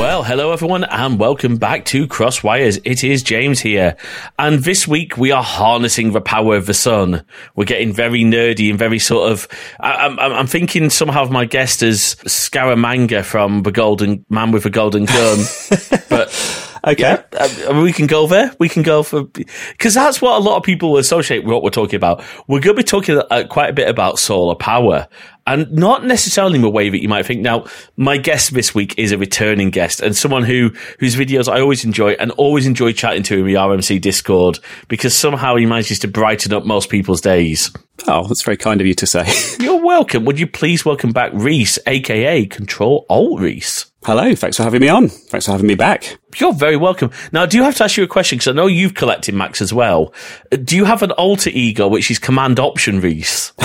Well, hello everyone, and welcome back to Crossed Wires. It is James here, and this week we are harnessing the power of the sun. We're getting very nerdy and very sort of. I, am I'm, I'm thinking somehow of my guest as Scaramanga from the Golden Man with the Golden Gun, but. Okay. Yeah, uh, we can go there. We can go for because that's what a lot of people associate with what we're talking about. We're going to be talking uh, quite a bit about solar power, and not necessarily in the way that you might think. Now, my guest this week is a returning guest and someone who whose videos I always enjoy and always enjoy chatting to in the RMC Discord because somehow he manages to brighten up most people's days. Oh, that's very kind of you to say. You're welcome. Would you please welcome back Rees, aka Control Alt Rees? Hello, thanks for having me on. Thanks for having me back. You're very welcome. Now, do you have to ask you a question? Because I know you've collected Macs as well. Do you have an alter ego, which is Command Option Rees?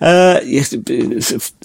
uh, yes,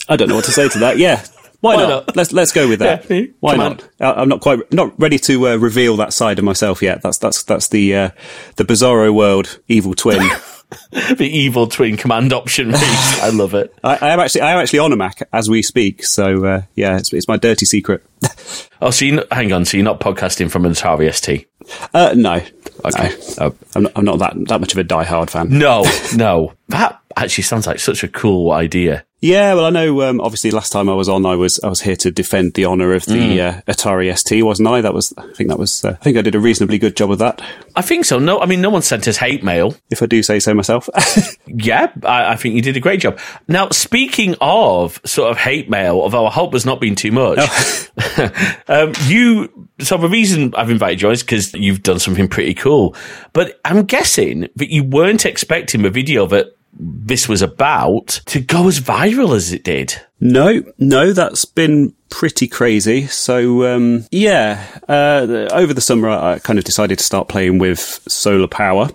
I don't know what to say to that. Yeah. Why, Why not? not? Let's let's go with that. Yeah. Why not? I'm not quite not ready to uh, reveal that side of myself yet. That's that's that's the uh, the bizarro world evil twin. the evil twin command option I love it. I, I, am actually I am actually on a Mac as we speak. So uh, yeah, it's, it's my dirty secret. oh, so you hang on. So you're not podcasting from an Atari ST? Uh, no. Okay. No. I'm, not, I'm not that that much of a die-hard fan. No, no. That actually sounds like such a cool idea. Yeah, well, I know. Um, obviously, last time I was on, I was I was here to defend the honour of the mm. uh, Atari ST, wasn't I? That was, I think that was, uh, I think I did a reasonably good job of that. I think so. No, I mean, no one sent us hate mail, if I do say so myself. yeah, I, I, think you did a great job. Now, speaking of sort of hate mail, although I hope there's not been too much, oh. um, you. So the reason I've invited you is because you've done something pretty cool, but I'm guessing that you weren't expecting the video that this was about to go as viral as it did. No, no, that's been pretty crazy. So, um, yeah, uh, over the summer, I kind of decided to start playing with solar power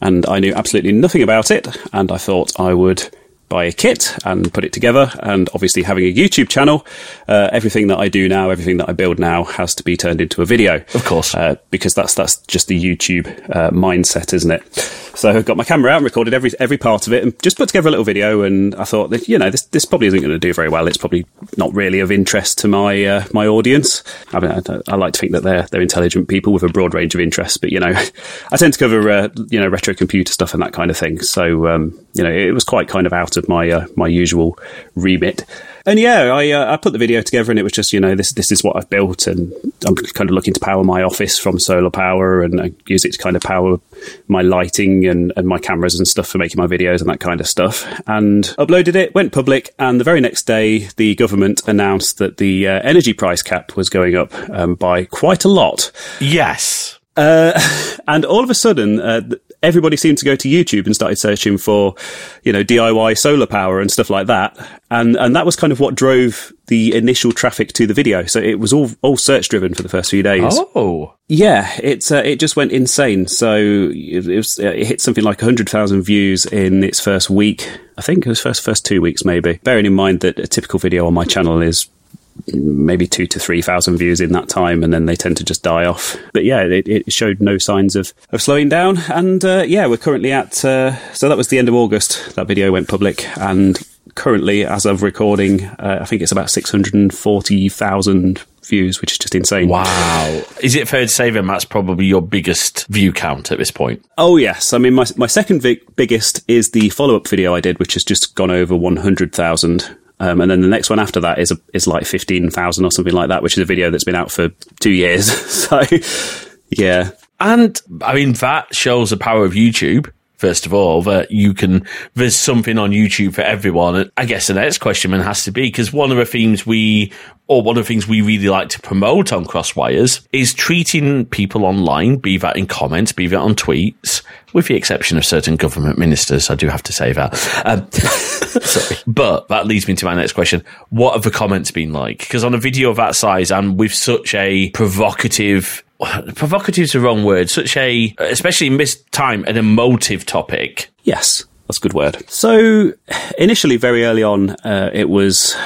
and I knew absolutely nothing about it. And I thought I would buy a kit and put it together. And obviously, having a YouTube channel, uh, everything that I do now, everything that I build now, has to be turned into a video. Of course, uh, because that's that's just the YouTube uh, mindset, isn't it? So I got my camera out and recorded every every part of it, and just put together a little video. And I thought that you know this this probably isn't going to do very well. It's probably not really of interest to my uh, my audience. I mean, I, I, like to think that they're they're intelligent people with a broad range of interests, but you know, I tend to cover uh, you know retro computer stuff and that kind of thing. So um, you know, it was quite kind of out of my uh, my usual remit. And yeah, I uh, I put the video together, and it was just you know this this is what I've built, and I'm kind of looking to power my office from solar power, and I use it to kind of power my lighting and, and my cameras and stuff for making my videos and that kind of stuff. And uploaded it, went public, and the very next day, the government announced that the uh, energy price cap was going up um, by quite a lot. Yes. Uh, and all of a sudden, uh, everybody seemed to go to YouTube and started searching for, you know, DIY solar power and stuff like that. And, and that was kind of what drove the initial traffic to the video. So it was all, all search driven for the first few days. Oh. Yeah, it's, uh, it just went insane. So it, it, was, it hit something like 100,000 views in its first week. I think it was first, first two weeks, maybe. Bearing in mind that a typical video on my channel is maybe two to three thousand views in that time, and then they tend to just die off. But yeah, it, it showed no signs of, of slowing down, and uh, yeah, we're currently at. Uh, so that was the end of August. That video went public, and currently, as of recording, uh, I think it's about six hundred and forty thousand views, which is just insane. Wow! Is it fair to say then that's probably your biggest view count at this point? Oh yes, I mean my my second biggest is the follow up video I did, which has just gone over one hundred thousand. Um, and then the next one after that is a, is like fifteen thousand or something like that, which is a video that's been out for two years. so, yeah. And I mean that shows the power of YouTube. First of all, that you can there's something on YouTube for everyone. And I guess the next question then has to be because one of the themes we or one of the things we really like to promote on Crossed Wires is treating people online, be that in comments, be that on tweets, with the exception of certain government ministers. I do have to say that. Um, sorry. But that leads me to my next question. What have the comments been like? Because on a video of that size and with such a provocative provocative is the wrong word, such a, especially in this time, an emotive topic. Yes, that's a good word. So, initially, very early on, uh, it was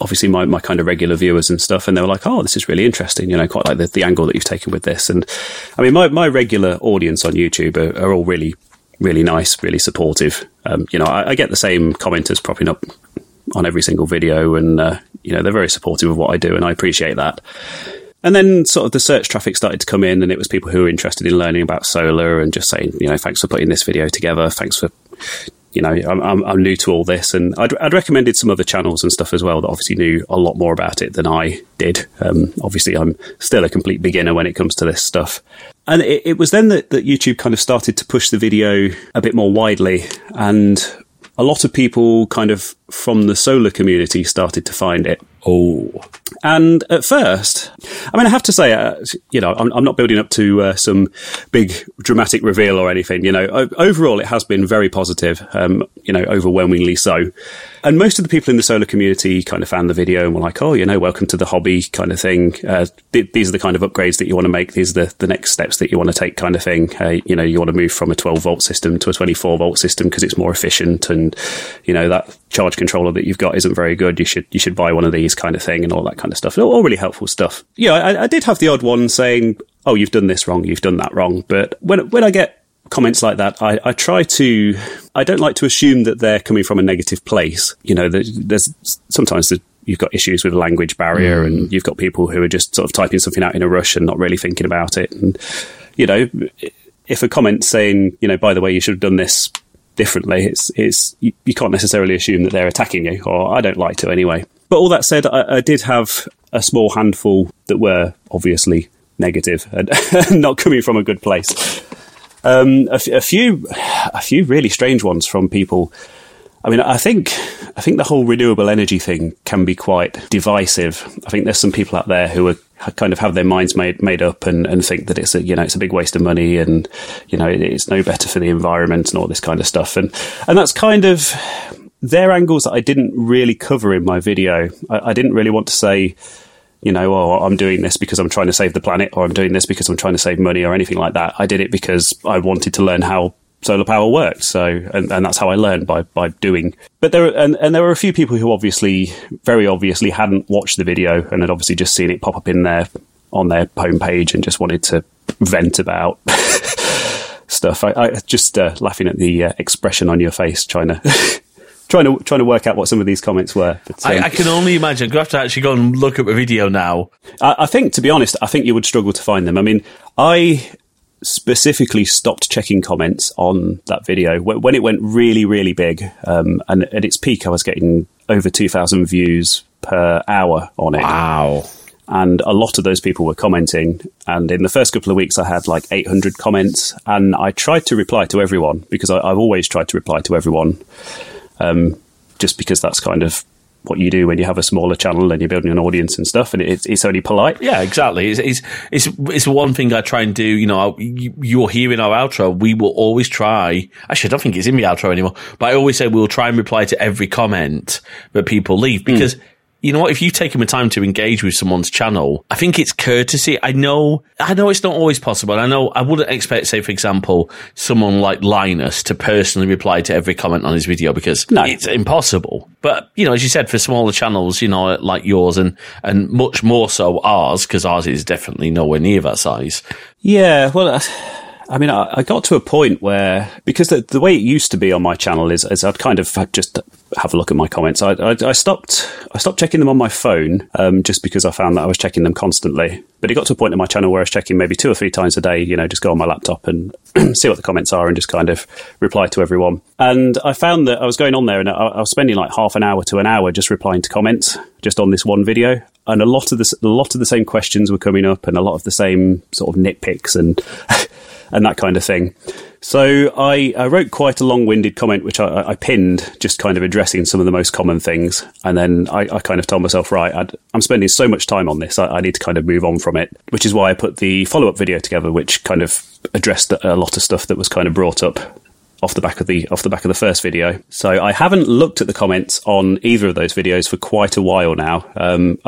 obviously my, my kind of regular viewers and stuff, and they were like, "Oh, this is really interesting," you know, quite like the, the angle that you've taken with this. And I mean, my, my regular audience on YouTube are, are all really, really nice, really supportive. Um, you know, I, I, get the same commenters propping up on every single video, and uh, you know they're very supportive of what I do, and I appreciate that. And then sort of the search traffic started to come in, and it was people who were interested in learning about solar and just saying, you know, thanks for putting this video together. Thanks for, you know, I'm, I'm, I'm new to all this. And I'd, I'd, recommended some other channels and stuff as well that obviously knew a lot more about it than I did. Um, obviously, I'm still a complete beginner when it comes to this stuff. And it, it was then that, that YouTube kind of started to push the video a bit more widely. And a lot of people kind of from the solar community started to find it. Oh. And at first, I mean, I have to say, uh, you know, I'm, I'm, not building up to uh, some big dramatic reveal or anything. You know, overall, it has been very positive, um, you know, overwhelmingly so. And most of the people in the solar community kind of found the video and were like, oh, you know, welcome to the hobby kind of thing. Uh, th- these are the kind of upgrades that you want to make. These are the, the next steps that you want to take kind of thing. Uh, you know, you want to move from a 12 volt system to a 24 volt system because it's more efficient and, you know, that charge controller that you've got isn't very good. You should, you should buy one of these kind of thing and all that kind of stuff. All really helpful stuff. Yeah, I, I did have the odd one saying, oh, you've done this wrong, you've done that wrong. But when, when I get comments like that, I, I, try to, I don't like to assume that they're coming from a negative place. You know, there's sometimes you've got issues with a language barrier mm. and you've got people who are just sort of typing something out in a rush and not really thinking about it. And, you know, if a comment saying, you know, by the way, you should have done this differently, it's, it's, you, you can't necessarily assume that they're attacking you, or I don't like to anyway. But all that said, I, I did have a small handful that were obviously negative and not coming from a good place. Um, a, f- a few, a few really strange ones from people. I mean, I think, I think the whole renewable energy thing can be quite divisive. I think there's some people out there who are kind of have their minds made made up and, and think that it's a you know it's a big waste of money and you know it's no better for the environment and all this kind of stuff and and that's kind of their angles that I didn't really cover in my video. I, I didn't really want to say you know, oh, I'm doing this because I'm trying to save the planet, or I'm doing this because I'm trying to save money, or anything like that. I did it because I wanted to learn how solar power worked. So, and, and that's how I learned by by doing. But there, and, and there were a few people who obviously, very obviously, hadn't watched the video and had obviously just seen it pop up in their on their homepage and just wanted to vent about. stuff. I, I just uh, laughing at the uh, expression on your face, trying to trying to trying to work out what some of these comments were. But, um, I, I, can only imagine. You have to actually go and look at the video now. I, I, think, to be honest, I think you would struggle to find them. I mean, I specifically stopped checking comments on that video when it went really, really big. Um, and at its peak, I was getting over two thousand views per hour on it. Wow. And a lot of those people were commenting. And in the first couple of weeks, I had like 800 comments. And I tried to reply to everyone because I, I've always tried to reply to everyone um, just because that's kind of what you do when you have a smaller channel and you're building an audience and stuff, and it's, it's only polite. Yeah, exactly. It's, it's, it's it's one thing I try and do. You know, you, are here in our outro. We will always try. Actually, I don't think it's in the outro anymore, but I always say we'll try and reply to every comment that people leave because. Mm you know what? If you've taken the time to engage with someone's channel, I think it's courtesy. I know, I know it's not always possible. I know I wouldn't expect, say, for example, someone like Linus to personally reply to every comment on his video because no. it's impossible. But, you know, as you said, for smaller channels, you know, like yours and, and much more so ours, because ours is definitely nowhere near that size. Yeah. Well, uh, I mean, I, I, got to a point where because the, the, way it used to be on my channel is, is I'd kind of just have a look at my comments. I, I, I stopped I stopped checking them on my phone um, just because I found that I was checking them constantly. But it got to a point in my channel where I was checking maybe two or three times a day. You know, just go on my laptop and see what the comments are and just kind of reply to everyone. And I found that I was going on there and I, I was spending like half an hour to an hour just replying to comments just on this one video and a lot of the a lot of the same questions were coming up, and a lot of the same sort of nitpicks and and that kind of thing. So I, I wrote quite a long-winded comment, which I, I, pinned, just kind of addressing some of the most common things, and then I, I kind of told myself, right, i am spending so much time on this, I, need to kind of move on from it. Which is why I put the follow-up video together, which kind of addressed a lot of stuff that was kind of brought up off the back of the off the back of the first video. So I haven't looked at the comments on either of those videos for quite a while now. Um,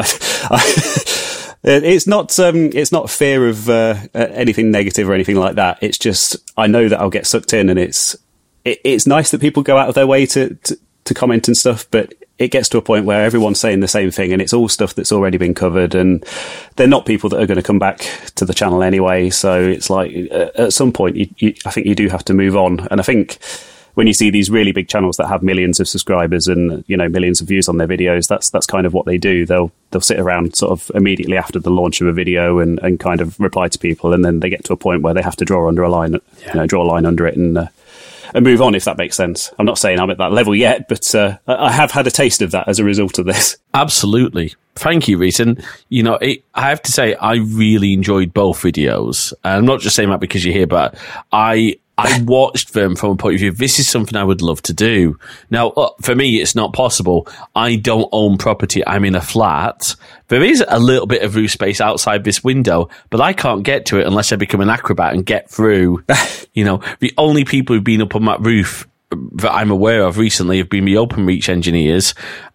it's not um, it's not fear of uh, anything negative or anything like that. It's just I know that I'll get sucked in, and it's it, it's nice that people go out of their way to, to to comment and stuff, but it gets to a point where everyone's saying the same thing and it's all stuff that's already been covered and they're not people that are going to come back to the channel anyway. So it's like uh, at some point, you, you, I think you do have to move on. And I think when you see these really big channels that have millions of subscribers and you know millions of views on their videos, that's that's kind of what they do. They'll they'll sit around sort of immediately after the launch of a video and, and kind of reply to people, and then they get to a point where they have to draw under a line, yeah. you know, draw a line under it and. Uh, and move on if that makes sense. I'm not saying I'm at that level yet, but uh, I have had a taste of that as a result of this. Absolutely. Thank you, Rees. And, you know, it, I have to say, I really enjoyed both videos. And I'm not just saying that because you're here, but I I watched them from a point of view. This is something I would love to do. Now, uh, for me, it's not possible. I don't own property. I'm in a flat. There is a little bit of roof space outside this window, but I can't get to it unless I become an acrobat and get through. you know, the only people who've been up on that roof that I'm aware of recently have been the Openreach engineers,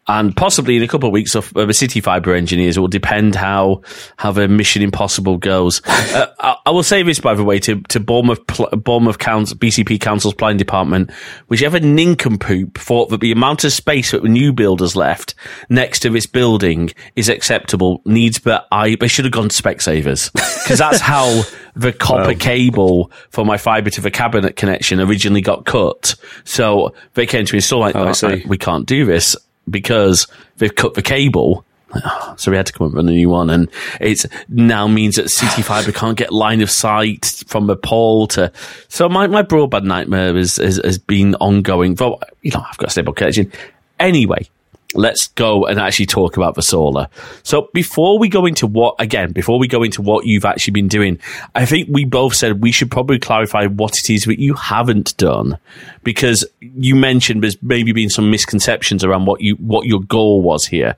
and possibly in a couple of weeks of the fiber engineers. It will depend how how the Mission Impossible goes. uh, I, I, will say this by the way to to Bournemouth Bournemouth Council, BCP Council's planning department, whichever nincompoop thought that the amount of space that the new builders left next to this building is acceptable needs, but I they should have gone to Specsavers because that's how the copper cable for my fibre to the cabinet connection originally got cut. So they came to install like, oh, oh, we can't do this because they've cut the cable. Oh, so we had to come up with a new one, and it now means that CityFibre can't get line of sight from the pole to. So my, my broadband nightmare has, has, has been ongoing. But you know, I've got a stable connection. Anyway, let's go and actually talk about the solar. So before we go into what, again, before we go into what you've actually been doing, I think we both said we should probably clarify what it is that you haven't done because you mentioned there's maybe been some misconceptions around what you, what your goal was here.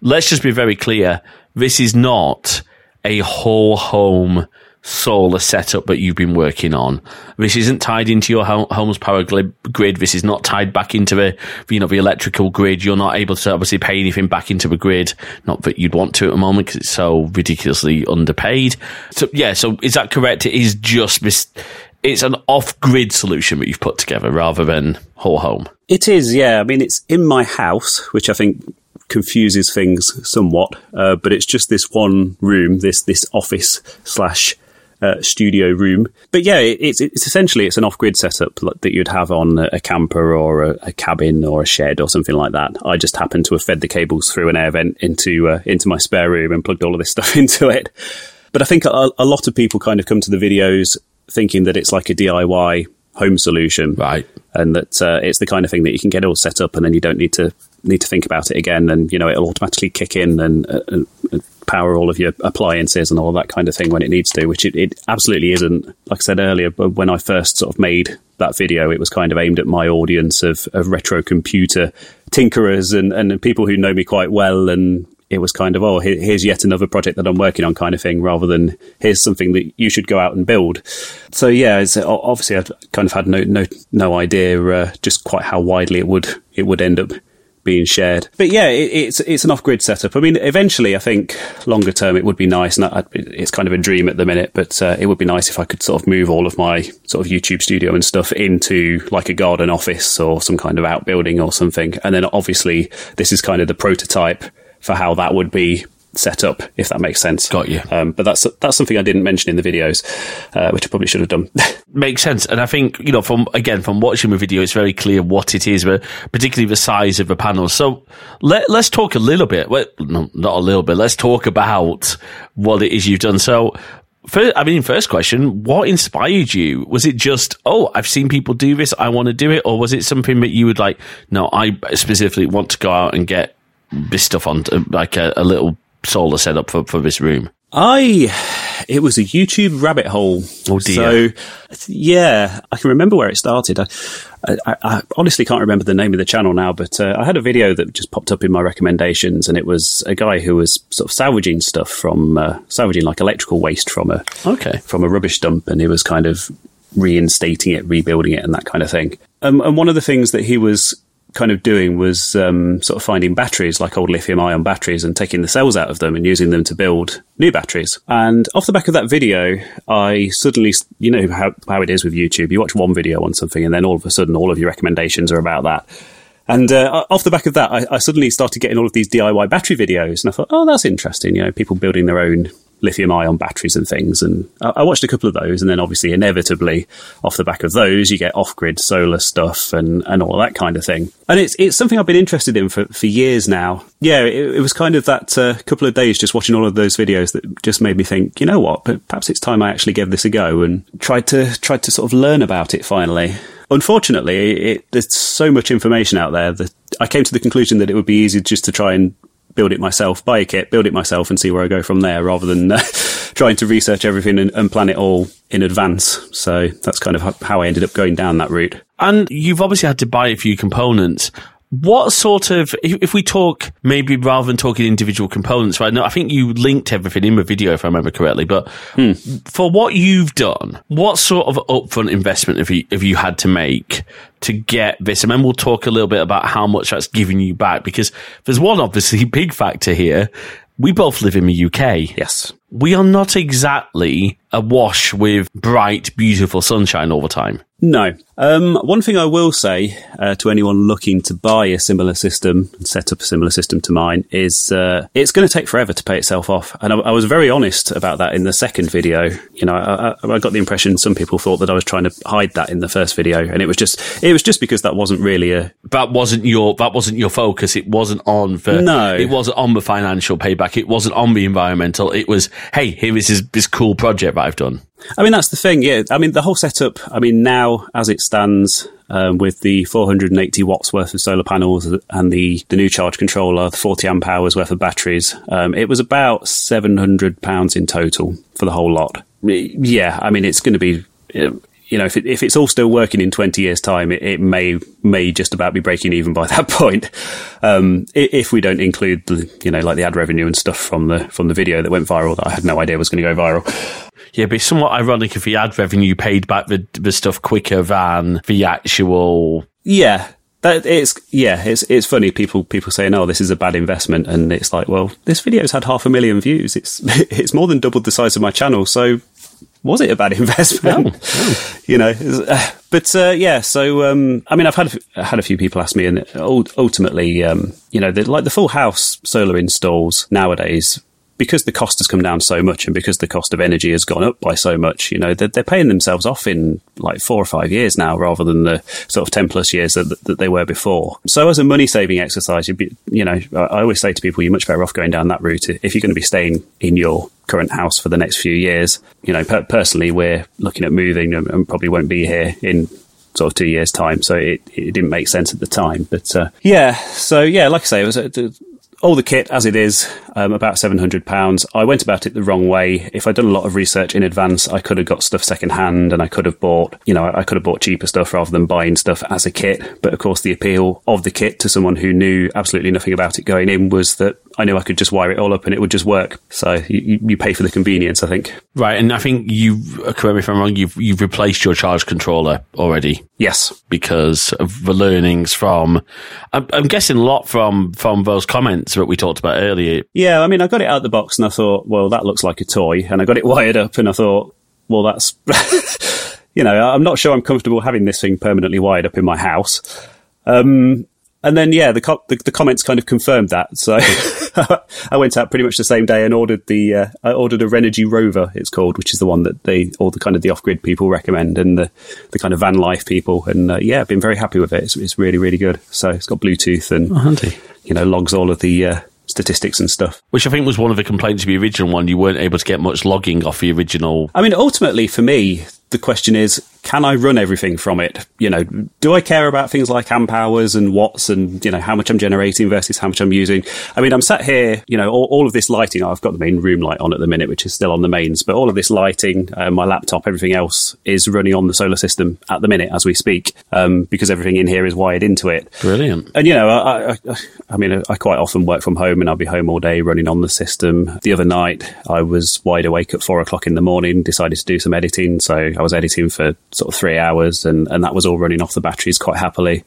Let's just be very clear. This is not a whole home solar setup that you've been working on. This isn't tied into your home's power grid. This is not tied back into the, you know, the electrical grid. You're not able to obviously pay anything back into the grid. Not that you'd want to at the moment because it's so ridiculously underpaid. So yeah, so is that correct? It is just this, it's an off-grid solution that you've put together rather than whole home. It is, yeah. I mean, it's in my house, which I think confuses things somewhat. Uh, but it's just this one room, this this office slash uh, studio room. But yeah, it, it's, it's essentially it's an off-grid setup that you'd have on a camper or a, a, cabin or a shed or something like that. I just happened to have fed the cables through an air vent into uh, into my spare room and plugged all of this stuff into it. But I think a, a lot of people kind of come to the videos thinking that it's like a DIY home solution, right? And that uh, it's the kind of thing that you can get all set up and then you don't need to need to think about it again, and you know it'll automatically kick in and, uh, and, and power all of your appliances and all that kind of thing when it needs to, which it, it absolutely isn't. Like I said earlier, but when I first sort of made that video, it was kind of aimed at my audience of, of retro computer tinkerers and, and people who know me quite well. And it was kind of, oh, here's yet another project that I'm working on kind of thing, rather than here's something that you should go out and build. So yeah, obviously I've kind of had no, no, no idea uh, just quite how widely it would, it would end up being shared. But yeah, it, it's it's an off grid setup. I mean, eventually, I think longer term it would be nice. And I, it's kind of a dream at the minute, but uh, it would be nice if I could sort of move all of my sort of YouTube studio and stuff into like a garden office or some kind of outbuilding or something. And then obviously, this is kind of the prototype for how that would be set up, if that makes sense. Got you. Um, but that's that's something I didn't mention in the videos, uh, which I probably should have done. makes sense, and I think you know from again from watching the video, it's very clear what it is, but particularly the size of the panels. So let let's talk a little bit. Well, no, not a little bit. Let's talk about what it is you've done. So. First, I mean, first question, what inspired you? Was it just, oh, I've seen people do this, I want to do it? Or was it something that you would like, no, I specifically want to go out and get this stuff on, like a, a little solar setup for, for this room? I, it was a YouTube rabbit hole. Oh dear. So, yeah, I can remember where it started. I, I, I honestly can't remember the name of the channel now, but uh, I had a video that just popped up in my recommendations, and it was a guy who was sort of salvaging stuff from uh, salvaging like electrical waste from a okay from a rubbish dump, and he was kind of reinstating it, rebuilding it, and that kind of thing. Um, and one of the things that he was kind of doing was um, sort of finding batteries like old lithium ion batteries and taking the cells out of them and using them to build new batteries. And off the back of that video, I suddenly, you know how, how it is with YouTube. You watch one video on something and then all of a sudden all of your recommendations are about that. And uh, off the back of that, I, I, suddenly started getting all of these DIY battery videos, and I thought, oh, that's interesting. You know, people building their own lithium ion batteries and things. And I, watched a couple of those, and then obviously, inevitably, off the back of those, you get off grid solar stuff and, and all that kind of thing. And it's it's something I've been interested in for, for years now. Yeah, it, it was kind of that uh, couple of days just watching all of those videos that just made me think, you know what, perhaps it's time I actually gave this a go and tried to tried to sort of learn about it finally. Unfortunately, it, there's so much information out there that I came to the conclusion that it would be easy just to try and build it myself, buy a kit, build it myself, and see where I go from there, rather than uh, trying to research everything and, and, plan it all in advance. So that's kind of how I ended up going down that route. And you've obviously had to buy a few components. What sort of, if we talk maybe rather than talking individual components, right? now I think you linked everything in the video, if I remember correctly. But hmm. for what you've done, what sort of upfront investment have you have you had to make to get this? And then we'll talk a little bit about how much that's giving you back, because there's one obviously big factor here. We both live in the UK. Yes. We are not exactly awash with bright, beautiful sunshine all the time. No. Um, one thing I will say uh, to anyone looking to buy a similar system and set up a similar system to mine is uh, it's going to take forever to pay itself off. And I, I, was very honest about that in the second video. You know, I, I, got the impression some people thought that I was trying to hide that in the first video, and it was just it was just because that wasn't really a that wasn't your that wasn't your focus. It wasn't on the no, it wasn't on the financial payback. It wasn't on the environmental. It was hey, here is this, this cool project that I've done. I mean, that's the thing. Yeah. I mean, the whole setup, I mean, now as it stands, um, with the 480 watts worth of solar panels and the, the new charge controller, the 40 amp hours worth of batteries, um, it was about 700 pounds in total for the whole lot. Yeah. I mean, it's going to be, you know, if, it, if it's all still working in 20 years time, it, it may, may just about be breaking even by that point. Um, if we don't include the, you know, like the ad revenue and stuff from the, from the video that went viral that I had no idea was going to go viral. Yeah, but it's somewhat ironic if the ad revenue paid back the, the stuff quicker than the actual. Yeah, that it's yeah, it's it's funny. People people saying, "Oh, this is a bad investment," and it's like, well, this video's had half a million views. It's it's more than doubled the size of my channel. So was it a bad investment? No, no. you know, uh, but uh, yeah. So um, I mean, I've had had a few people ask me, and ultimately, um, you know, the, like the full house solar installs nowadays because the cost has come down so much and because the cost of energy has gone up by so much, you know, they're, they're paying themselves off in like four or five years now rather than the sort of 10 plus years that, that they were before. So as a money saving exercise, be, you know, I always say to people, you're much better off going down that route if you're going to be staying in your current house for the next few years. You know, per- personally, we're looking at moving and, and, probably won't be here in sort of two years time. So it, it didn't make sense at the time, but, uh, yeah, so yeah, like I say, it was a, all the kit as it is, um, about £700. I went about it the wrong way. If I'd done a lot of research in advance, I could have got stuff secondhand and I could have bought, you know, I could have bought cheaper stuff rather than buying stuff as a kit. But of course, the appeal of the kit to someone who knew absolutely nothing about it going in was that I knew I could just wire it all up and it would just work. So you, you pay for the convenience, I think. Right, and I think you correct me if I'm wrong. You've you've replaced your charge controller already. Yes, because of the learnings from. I'm, I'm, guessing a lot from from those comments that we talked about earlier. Yeah, I mean, I got it out the box and I thought, well, that looks like a toy, and I got it wired up and I thought, well, that's. you know, I'm not sure I'm comfortable having this thing permanently wired up in my house. Um, and then, yeah, the, co- the, the comments kind of confirmed that. So I went out pretty much the same day and ordered the uh, I ordered a Renogy Rover. It's called, which is the one that they all the kind of the off grid people recommend and the the kind of van life people. And uh, yeah, I've been very happy with it. It's, it's, really really good. So it's got Bluetooth and oh, you know logs all of the uh, statistics and stuff. Which I think was one of the complaints of the original one. You weren't able to get much logging off the original. I mean, ultimately for me, the question is, can I run everything from it? You know, do I care about things like amp hours and watts and, you know, how much I'm generating versus how much I'm using? I mean, I'm sat here, you know, all, all of this lighting, I've got the main room light on at the minute, which is still on the mains, but all of this lighting, uh, my laptop, everything else is running on the solar system at the minute as we speak, um, because everything in here is wired into it. Brilliant. And, you know, I, I, I mean, I quite often work from home and I'll be home all day running on the system. The other night, I was wide awake at four o'clock in the morning, decided to do some editing. So I was editing for sort of three hours, and, and that was all running off the batteries quite happily.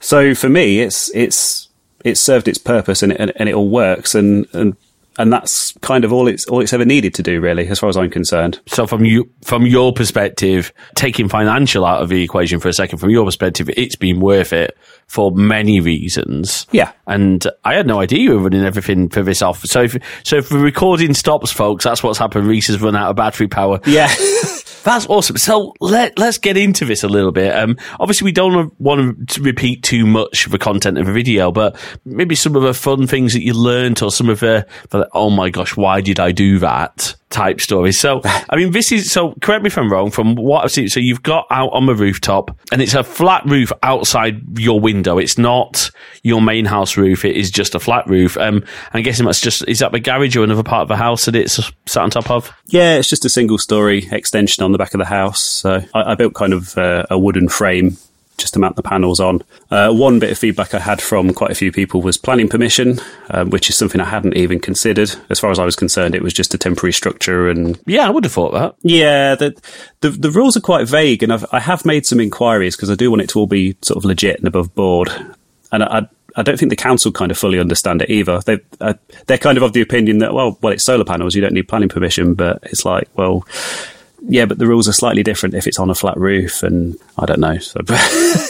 So for me, it's it's it's served its purpose, and it, and, it all works. And and and that's kind of all it's all it's ever needed to do, really, as far as I'm concerned. So, from you, from your perspective, taking financial out of the equation for a second, from your perspective, it's been worth it for many reasons. Yeah. And I had no idea you were running everything for this off. So, if so if the recording stops, folks, that's what's happened. Rees has run out of battery power. Yeah. That's awesome. So let let's get into this a little bit. Um, obviously, we don't want to repeat too much of the content of the video, but maybe some of the fun things that you learned, or some of the, the oh my gosh, why did I do that? Type stories. So, I mean, this is, so correct me if I'm wrong, from what I've seen, so you've got out on the rooftop and it's a flat roof outside your window. It's not your main house roof. It is just a flat roof. Um, I'm guessing that's just, is that the garage or another part of the house that it's sat on top of? Yeah, it's just a single story extension on the back of the house. So I, I built kind of uh, a wooden frame just to mount the panels on. Uh, one bit of feedback I had from quite a few people was planning permission, um, which is something I hadn't even considered. As far as I was concerned, it was just a temporary structure, and yeah, I would have thought that. Yeah, the the, the rules are quite vague, and I've, I have made some inquiries because I do want it to all be sort of legit and above board, and I. I don't think the council kind of fully understand it either. They uh, they're kind of of the opinion that well, well, it's solar panels, you don't need planning permission, but it's like, well, yeah, but the rules are slightly different if it's on a flat roof, and I don't know. So.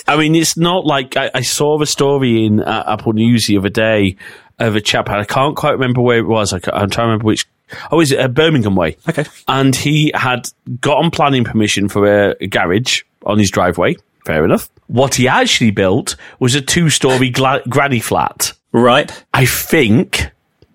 I mean, it's not like I, I saw the story in uh, Apple News the other day of a chap, I can't quite remember where it was. I, am trying to remember which. Oh, is it a Birmingham way? Okay. And he had gotten planning permission for a, a garage on his driveway. Fair enough. What he actually built was a two-story gla- granny flat. Right. I think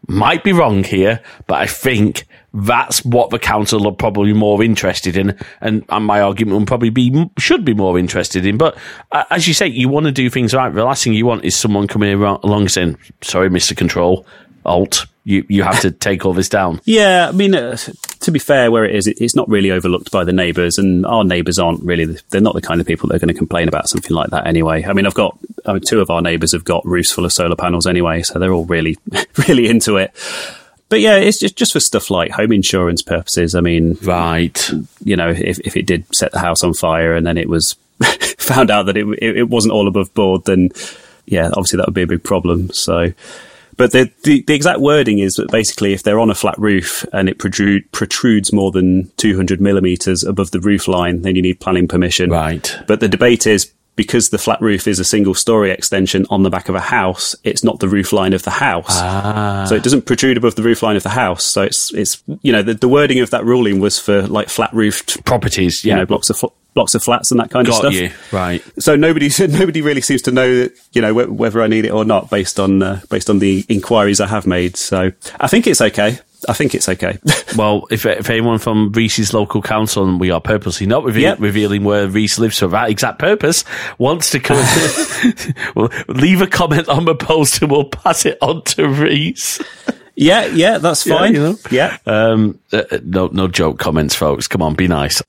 might be wrong here, but I think that's what the council are probably more interested in, and, and my argument would probably be should be more interested in. But uh, as you say, you want to do things right. The last thing you want is someone coming along saying, "Sorry, Mister Control, Alt, you you have to take all this down." Yeah, I mean, uh, to be fair, where it is, it, it's not really overlooked by the neighbours, and our neighbours aren't really. They're not the kind of people that are going to complain about something like that anyway. I mean, I've got I mean, two of our neighbours have got roofs full of solar panels anyway, so they're all really really into it but yeah, it's just just for stuff like home insurance purposes. I mean, right? You know, if if it did set the house on fire and then it was found out that it, it, it wasn't all above board, then yeah, obviously that would be a big problem. So. But the, the, the exact wording is that basically, if they're on a flat roof and it protrude, protrudes more than 200 millimeters above the roof line, then you need planning permission. Right. But the debate is because the flat roof is a single story extension on the back of a house, it's not the roof line of the house. Ah. So it doesn't protrude above the roof line of the house. So it's, it's, you know, the, the wording of that ruling was for like flat roofed properties, yeah. You know, blocks of, fl- blocks of flats and that kind Got of stuff. You. Right. So nobody, nobody really seems to know that, you know, whether I need it or not based on, uh, based on the inquiries I have made. So I think it's okay. I think it's okay. well, if if anyone from Rees's local council, and we are purposely not reveal, yep. revealing where Rees lives for that exact purpose, wants to come, well, leave a comment on the post and we'll pass it on to Rees. Yeah, yeah, that's fine. Yeah, you know? yeah. Um, uh, no, no joke comments, folks. Come on, be nice.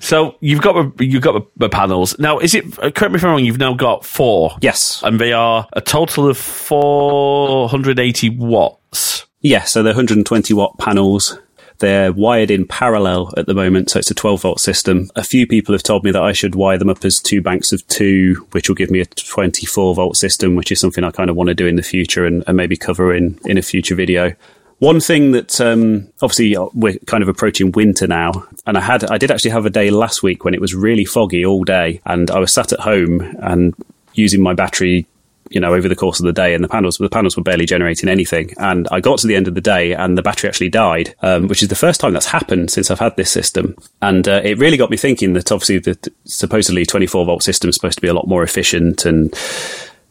so you've got you've got the panels now. Is it uh, correct me if I'm wrong? You've now got four. Yes, and they are a total of 480 watts. Yeah, so they're 120 watt panels. They're wired in parallel at the moment, so it's a 12 volt system. A few people have told me that I should wire them up as two banks of two, which will give me a 24 volt system, which is something I kind of want to do in the future and, and maybe cover in, in a future video. One thing that um, obviously uh, we're kind of approaching winter now, and I had I did actually have a day last week when it was really foggy all day, and I was sat at home and using my battery you know, over the course of the day, and the panels the panels were barely generating anything. And I got to the end of the day, and the battery actually died, um, which is the first time that's happened since I've had this system. And uh, it really got me thinking that obviously the supposedly 24 volt system is supposed to be a lot more efficient and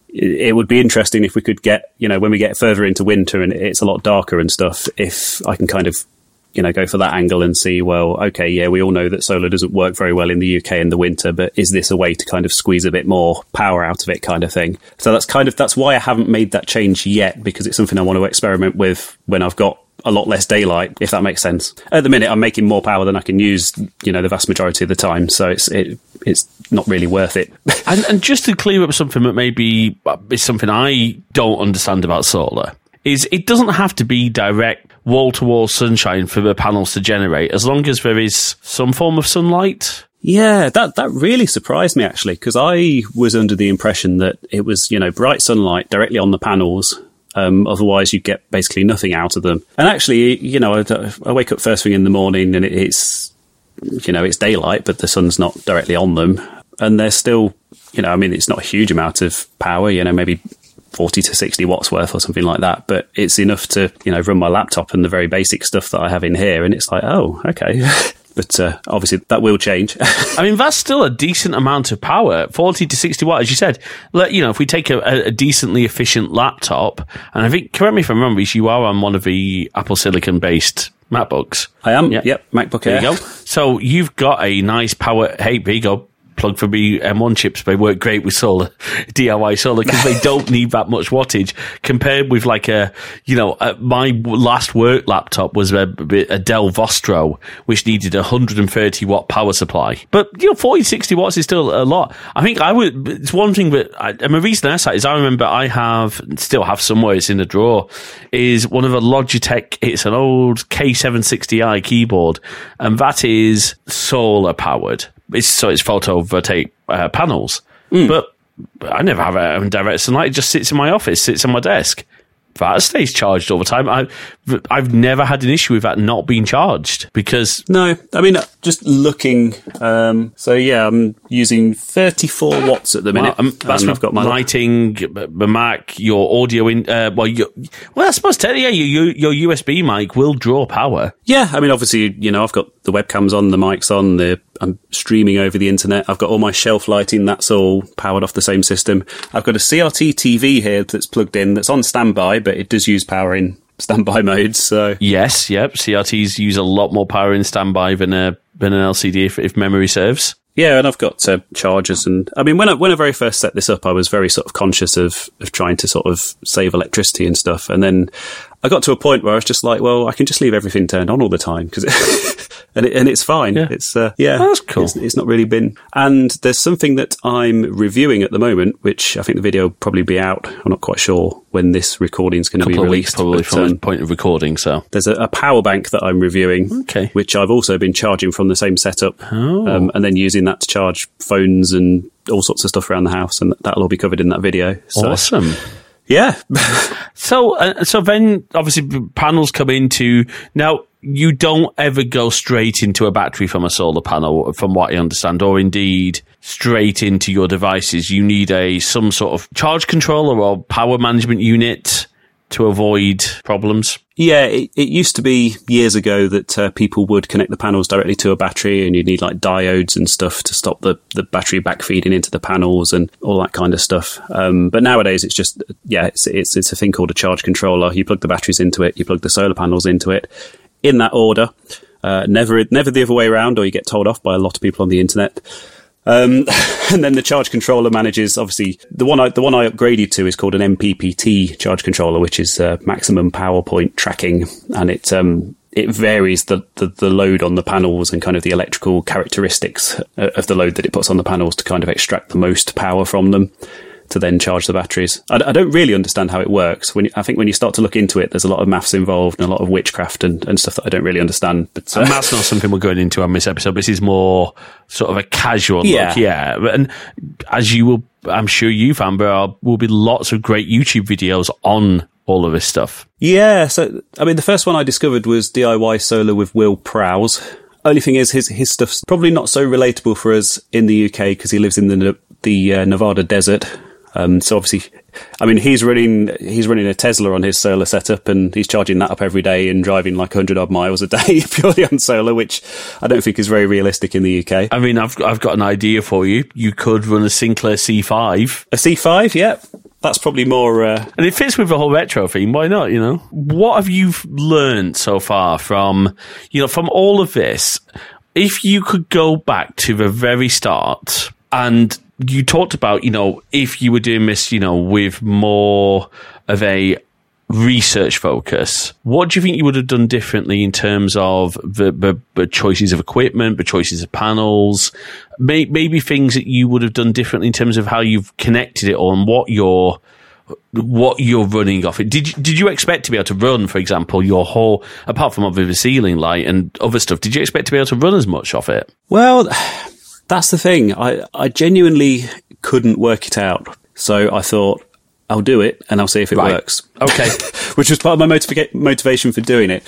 it would be interesting if we could get, you know, when we get further into winter and it's a lot darker and stuff, if I can kind of you know, go for that angle and see, well, okay, yeah, we all know that solar doesn't work very well in the UK in the winter, but is this a way to kind of squeeze a bit more power out of it kind of thing? So that's kind of, that's why I haven't made that change yet, because it's something I want to experiment with when I've got a lot less daylight, if that makes sense. At the minute, I'm making more power than I can use, you know, the vast majority of the time. So it's it, it's not really worth it. and, and just to clear up something that maybe uh, is something I don't understand about solar is it doesn't have to be direct wall to wall sunshine for the panels to generate as long as there is some form of sunlight. Yeah, that that really surprised me actually because I was under the impression that it was you know bright sunlight directly on the panels Um, otherwise, you get basically nothing out of them. And actually, you know, I, I wake up first thing in the morning and it's, you know, it's daylight, but the sun's not directly on them. And they're still, you know, I mean, it's not a huge amount of power, you know, maybe 40 to 60 watts worth or something like that. But it's enough to, you know, run my laptop and the very basic stuff that I have in here. And it's like, oh, okay. but uh, obviously that will change. I mean, that's still a decent amount of power, 40 to 60 watts, as you said. Let, you know, if we take a, a, decently efficient laptop, and I think, correct me if I'm wrong, you are on one of the Apple Silicon based MacBooks. I am. Yeah. Yep. MacBook Air. There you go. So you've got a nice power. Hey, there you go plug for me M1 chips. They work great with solar, DIY solar, because they don't need that much wattage compared with like a, you know, a, my last work laptop was a, a Dell Vostro, which needed a 130 watt power supply. But, you know, 40, 60 watts is still a lot. I think I would, it's one thing that, I, and the reason I say is I remember I have, still have somewhere, it's in a drawer, is one of a Logitech, it's an old K760i keyboard, and that is solar powered it's so it's photovoltaic uh, panels, mm. but I never have it on direct sunlight. It just sits in my office, sits on my desk. That stays charged all the time. I, I've never had an issue with that not being charged because no, I mean just looking. Um, so yeah, I'm using 34 watts at the minute. Well, um, that's I've got my lighting, the Mac, your audio in. Uh, well, your, well, I suppose tell you, your your USB mic will draw power. Yeah, I mean obviously you know I've got the webcams on, the mics on, the I'm streaming over the internet. I've got all my shelf lighting. That's all powered off the same system. I've got a CRT TV here that's plugged in. That's on standby, but it does use power in standby mode. So yes, yep. CRTs use a lot more power in standby than a than an LCD if, if memory serves. Yeah, and I've got uh, chargers, and I mean, when I when I very first set this up, I was very sort of conscious of of trying to sort of save electricity and stuff, and then I got to a point where I was just like, well, I can just leave everything turned on all the time because, and it, and it's fine. Yeah. It's uh, yeah, oh, that's cool. It's, it's, not really been. And there's something that I'm reviewing at the moment, which I think the video will probably be out. I'm not quite sure when this recording is going to be released. probably but, from um, the point of recording. So there's a, a, power bank that I'm reviewing, okay, which I've also been charging from the same setup, oh. um, and then using that to charge phones and all sorts of stuff around the house, and that'll all be covered in that video. So, awesome. Yeah. so, uh, so then obviously panels come into now. You don't ever go straight into a battery from a solar panel, from what I understand, or indeed straight into your devices. You need a some sort of charge controller or power management unit to avoid problems? Yeah, it, it used to be years ago that uh, people would connect the panels directly to a battery, and you'd need like diodes and stuff to stop the, the battery backfeeding into the panels and all that kind of stuff. Um, but nowadays, it's just yeah, it's, it's it's a thing called a charge controller. You plug the batteries into it, you plug the solar panels into it, in that order. Uh, never never the other way around, or you get told off by a lot of people on the internet. Um, and then the charge controller manages obviously the one I, the one I upgraded to is called an MPPT charge controller, which is uh, maximum power point tracking, and it um, it varies the, the, the, load on the panels and kind of the electrical characteristics uh, of the load that it puts on the panels to kind of extract the most power from them to then charge the batteries. I, I don't really understand how it works. When you, I think when you start to look into it, there's a lot of maths involved and a lot of witchcraft and, and stuff that I don't really understand. But uh, and that's not something we're going into on this episode. This is more sort of a casual yeah. look, yeah. And as you will, I'm sure you found, there will be lots of great YouTube videos on all of this stuff. Yeah. So, I mean, the first one I discovered was DIY Solar with Will Prowse. Only thing is, his his stuff's probably not so relatable for us in the UK because he lives in the the uh, Nevada desert, um, so obviously, I mean, he's running he's running a Tesla on his solar setup, and he's charging that up every day and driving like hundred odd miles a day purely on solar, which I don't think is very realistic in the UK. I mean, I've I've got an idea for you. You could run a Sinclair C5. A C5, yeah. That's probably more, uh... and it fits with the whole retro theme. Why not? You know, what have you learned so far from, you know, from all of this? If you could go back to the very start and you talked about, you know, if you were doing this, you know, with more of a research focus, what do you think you would have done differently in terms of the, the, the choices of equipment, the choices of panels, may, maybe things that you would have done differently in terms of how you've connected it on what you're what you're running off it. Did you, did you expect to be able to run, for example, your whole, apart from obviously the ceiling light and other stuff, did you expect to be able to run as much off it? Well, that's the thing. I, I genuinely couldn't work it out. So I thought, I'll do it and I'll see if it Right. works. Okay. Which was part of my motiva- motivation for doing it.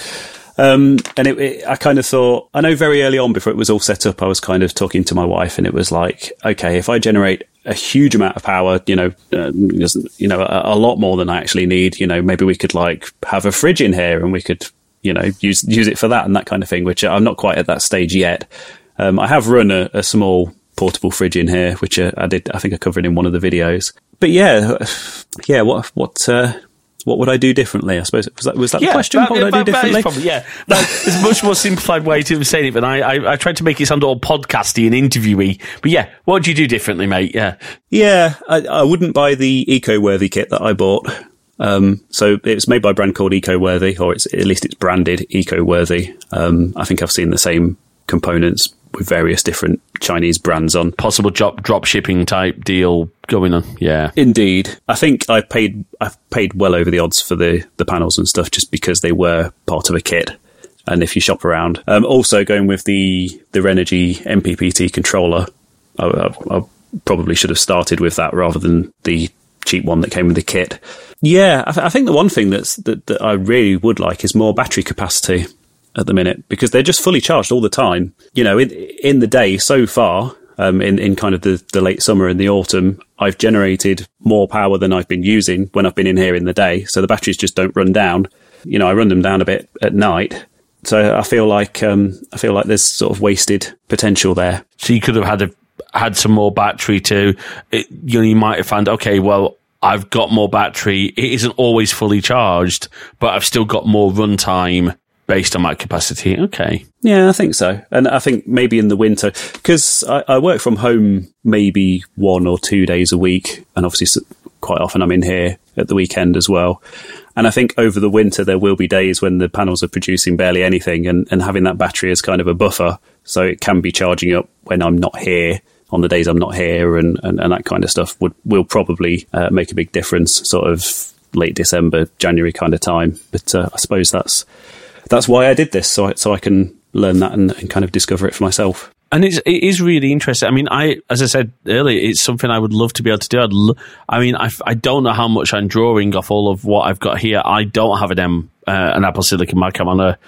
Um, and it, it, I kind of thought, I know very early on before it was all set up, I was kind of talking to my wife and it was like, okay, if I generate a huge amount of power, you know, uh, you know, a, a lot more than I actually need, you know, maybe we could like have a fridge in here and we could, you know, use, use it for that and that kind of thing, which I'm not quite at that stage yet. Um, I have run a, a small portable fridge in here, which uh, I did, I think I covered in one of the videos. But yeah, yeah, what, what, uh, what would I do differently? I suppose was that was that the question? that- what would I do that- that is differently? probably- yeah, is a much more simplified way to saying it. But I, I, I tried to make it sound all podcasty and interviewy. But yeah, what would you do differently, mate? Yeah, Yeah, I, I wouldn't buy the eco-worthy kit that I bought. Um, so it's made by a brand called Eco-worthy, or it's at least it's branded Eco-worthy. Um, I think I've seen the same components with various different Chinese brands on. possible drop drop shipping type deal going on. Yeah, Indeed, I think I've paid I've paid well over the odds for the the panels and stuff just because they were part of a kit. And if you shop around, um, also going with the the Renogy MPPT controller, I, I, I probably should have started with that rather than the cheap one that came with the kit. Yeah, I, th- I think the one thing that's that, that I really would like is more battery capacity at the minute because they're just fully charged all the time. You know, in in the day so far, um, in in kind of the, the late summer and the autumn, I've generated more power than I've been using when I've been in here in the day. So the batteries just don't run down. You know, I run them down a bit at night. So I feel like um, I feel like there's sort of wasted potential there. so you could have had a had some more battery too. It, you know, you might have found okay, well. I've got more battery. It isn't always fully charged, but I've still got more runtime based on my capacity. Okay. Yeah, I think so. And I think maybe in the winter, because I, I work from home maybe one or two days a week. And obviously, quite often I'm in here at the weekend as well. And I think over the winter, there will be days when the panels are producing barely anything and, and having that battery as kind of a buffer. So it can be charging up when I'm not here on the days I'm not here and, and, and that kind of stuff would, will probably uh, make a big difference sort of late December, January kind of time. But uh, I suppose that's, that's why I did this, so I, so I can learn that and, and kind of discover it for myself. And it's, it is really interesting. I mean, I, as I said earlier, it's something I would love to be able to do. I'd lo- I mean, I, I don't know how much I'm drawing off all of what I've got here. I don't have an M, uh, an Apple Silicon Mac. I'm on a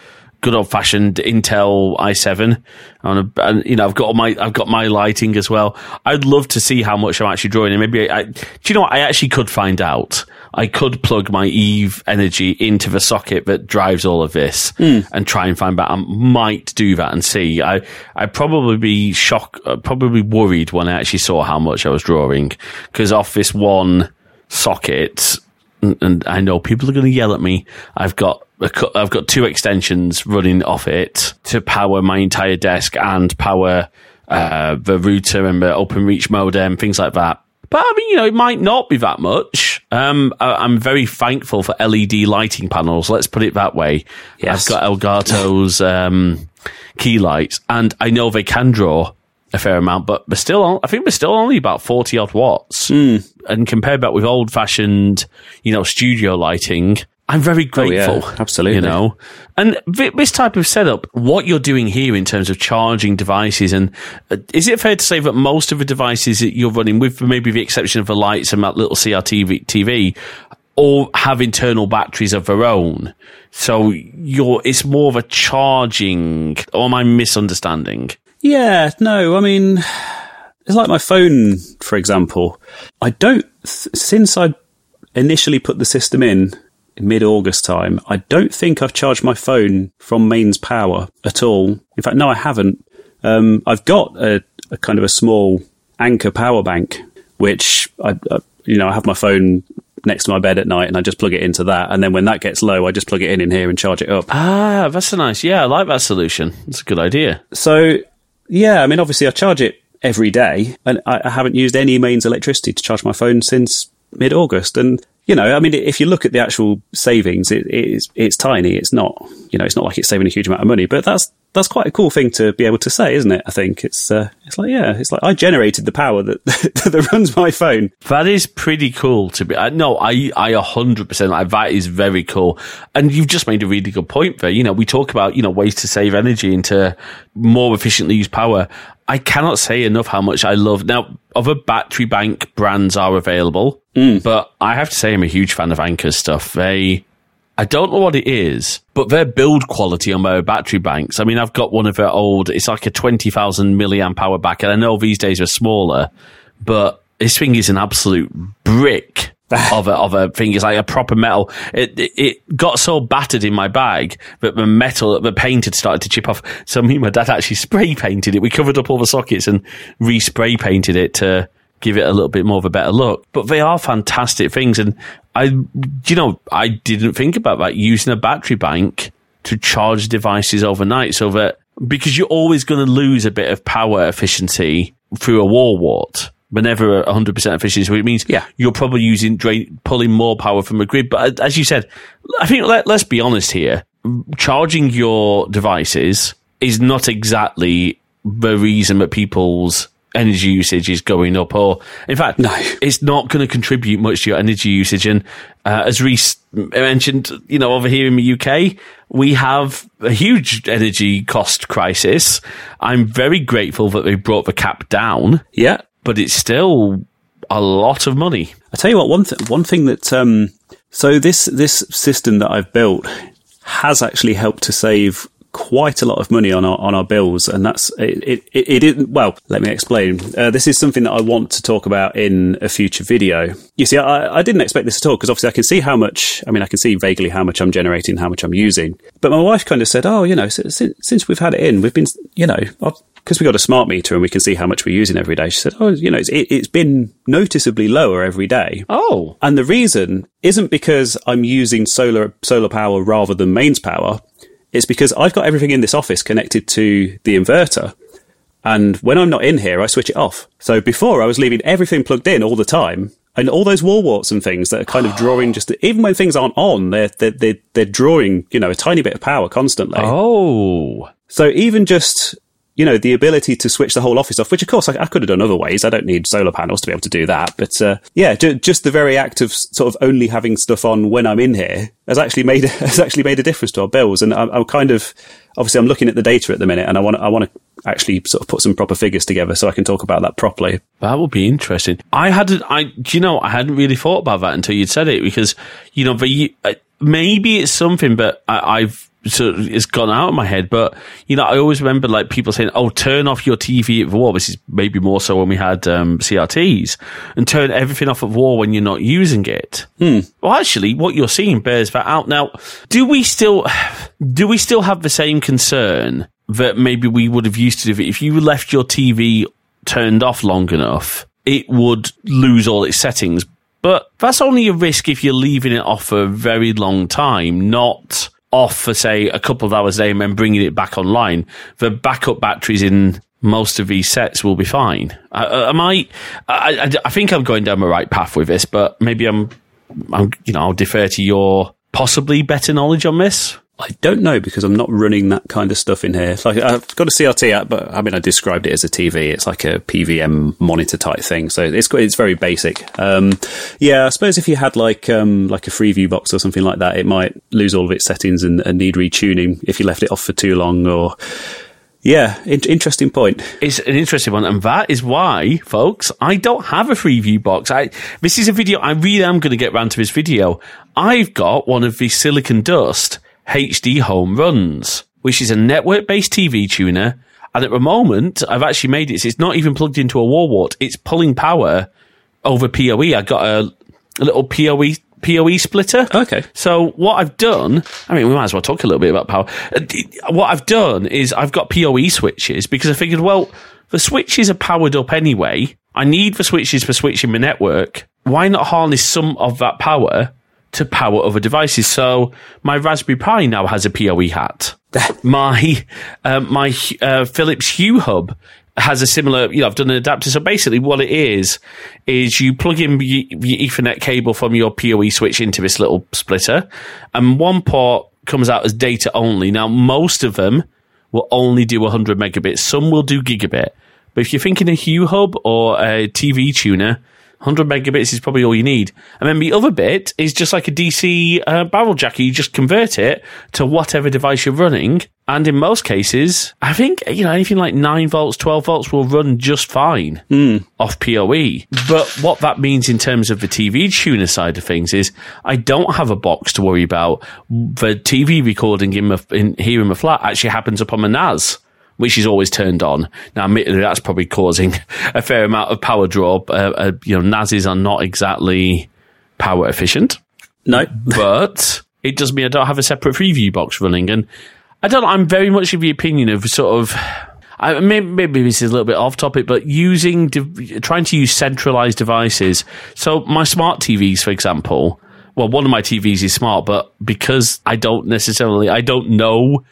good old fashioned Intel i7. On a, and, you know, I've got all my, I've got my lighting as well. I'd love to see how much I'm actually drawing. And maybe I, do you know what? I actually could find out. I could plug my Eve energy into the socket that drives all of this and try and find out. I might do that and see. I, I'd probably be shocked, uh, probably worried when I actually saw how much I was drawing because off this one socket, and, and I know people are going to yell at me. I've got I've got two extensions running off it to power my entire desk and power uh, the router and the OpenReach modem, things like that. But I mean, you know, it might not be that much. Um, I, I'm very thankful for LED lighting panels. Let's put it that way. Yes. I've got Elgato's um, key lights, and I know they can draw a fair amount, but they're still, on, I think we're still only about 40 odd watts. And compared that with old fashioned, you know, studio lighting, I'm very grateful. yeah, absolutely. You know, and this type of setup, what you're doing here in terms of charging devices, and uh, is it fair to say that most of the devices that you're running, with maybe the exception of the lights and that little CRT TV, all have internal batteries of their own? So you're, it's more of a charging, or am I misunderstanding? Yeah, no, I mean, it's like my phone, for example. I don't, th- since I initially put the system in mid August time, I don't think I've charged my phone from mains power at all. In fact, no, I haven't. Um, I've got a, a kind of a small Anker power bank, which I, I, you know, I have my phone next to my bed at night and I just plug it into that. And then when that gets low, I just plug it in in here and charge it up. Ah, that's a nice, yeah, I like that solution. It's a good idea. So, yeah, I mean, obviously, I charge it every day, and I, I haven't used any mains electricity to charge my phone since mid August. And you know, I mean, if you look at the actual savings, it, it's it's tiny. It's not, you know, it's not like it's saving a huge amount of money, but that's that's quite a cool thing to be able to say, isn't it? I think it's uh, it's like yeah, it's like I generated the power that that runs my phone. That is pretty cool to be. Uh, no, I, I 100% like that is very cool. And you've just made a really good point there. You know, we talk about, you know, ways to save energy and to more efficiently use power. I cannot say enough how much I love. Now, other battery bank brands are available, Mm. but I have to say I'm a huge fan of Anker's stuff. They, I don't know what it is, but their build quality on their battery banks. I mean, I've got one of their old. It's like a twenty thousand milliamp hour back, and I know these days are smaller, but this thing is an absolute brick of a of a thing. It's like a proper metal. It, it it got so battered in my bag that the metal, the paint had started to chip off. So me and my dad actually spray painted it. We covered up all the sockets and re-spray painted it to give it a little bit more of a better look. But they are fantastic things, and I, you know, I didn't think about that using a battery bank to charge devices overnight, so that because you're always going to lose a bit of power efficiency through a wall wart. Whenever 100% efficiency, which means Yeah. you're probably using drain, pulling more power from a grid. But as you said, I think let, let's be honest here. Charging your devices is not exactly the reason that people's energy usage is going up, or in fact, No. it's not going to contribute much to your energy usage. And uh, as Rees mentioned, you know, over here in the UK, we have a huge energy cost crisis. I'm very grateful that they brought the cap down, Yeah. But it's still a lot of money. I tell you what, one th- one thing that um, so this this system that I've built has actually helped to save quite a lot of money on our on our bills, and that's it. It, it, didn't. Well, let me explain. Uh, this is something that I want to talk about in a future video. You see, I, I didn't expect this at all because obviously I can see how much. I mean, I can see vaguely how much I'm generating, how much I'm using. But my wife kind of said, "Oh, you know, since, since we've had it in, we've been, you know." because we got a smart meter and we can see how much we're using every day. She said, "Oh, you know, it's, it, it's been noticeably lower every day." Oh, And the reason isn't because I'm using solar solar power rather than mains power. It's because I've got everything in this office connected to the inverter. And when I'm not in here, I switch it off. So before I was leaving everything plugged in all the time. And all those wall warts and things that are kind of drawing just, even when things aren't on, they're, they're, they're, they're drawing, you know, a tiny bit of power constantly. oh, So even just, you know, the ability to switch the whole office off, which of course I, I could have done other ways. I don't need solar panels to be able to do that. But, uh, yeah, ju- just the very act of sort of only having stuff on when I'm in here has actually made, has actually made a difference to our bills. And I'm, I'm kind of, obviously I'm looking at the data at the minute and I want I want to actually sort of put some proper figures together so I can talk about that properly. That would be interesting. I hadn't, I, do you know, I hadn't really thought about that until you'd said it because, you know, uh, maybe it's something, but I, I've of, it's gone out of my head. But, you know, I always remember like people saying, oh, turn off your TV at wall. This is maybe more so when we had, um, CRTs and turn everything off at war when you're not using it. Well, actually, what you're seeing bears that out. Now, do we still, do we still have the same concern that maybe we would have used to do if you left your TV turned off long enough, it would lose all its settings. But that's only a risk if you're leaving it off for a very long time, not off for say a couple of hours day and then bringing it back online. The backup batteries in most of these sets will be fine. Uh, am I, I? I I think I'm going down the right path with this, but maybe I'm. I'm. You know, I'll defer to your possibly better knowledge on this. I don't know because I'm not running that kind of stuff in here. Like I've got a CRT app, but I mean I described it as a TV. It's like a PVM monitor type thing, so it's it's very basic. Um, yeah, I suppose if you had like um, like a Freeview box or something like that, it might lose all of its settings and, and need retuning if you left it off for too long. Or yeah, in- interesting point. It's an interesting one, and that is why, folks, I don't have a Freeview box. I this is a video. I really am going to get round to this video. I've got one of the SiliconDust HDHomeRuns, which is a network-based TV tuner. And at the moment, I've actually made it. so It's not even plugged into a wall wart. It's pulling power over PoE. I got a, a little PoE PoE splitter. Okay. So what I've done, I mean, we might as well talk a little bit about power. Uh, What I've done is I've got PoE switches because I figured, well, the switches are powered up anyway. I need the switches for switching my network. Why not harness some of that power to power other devices? So my Raspberry Pi now has a PoE hat. my um, my uh, Philips Hue Hub has a similar, you know, I've done an adapter. So basically what it is, is you plug in your Ethernet cable from your PoE switch into this little splitter and one port comes out as data only. Now, most of them will only do 100 megabits. Some will do gigabit. But if you're thinking a Hue Hub or a TV tuner, 100 megabits is probably all you need. And then the other bit is just like a DC uh, barrel jacker. You just convert it to whatever device you're running. And in most cases, I think, you know, anything like 9 volts, 12 volts will run just fine mm. off PoE. But what that means in terms of the TV tuner side of things is I don't have a box to worry about. The TV recording in, my, in here in the flat actually happens upon my NAS which is always turned on. Now, admittedly, that's probably causing a fair amount of power draw. Uh, uh, you know, NASes are not exactly power efficient. No, but it does mean I don't have a separate Freeview box running, and I don't. I'm very much of the opinion of sort of. I, maybe, maybe, this is a little bit off topic, but using de- trying to use centralized devices. So my smart TVs, for example, well, one of my TVs is smart, but because I don't necessarily, I don't know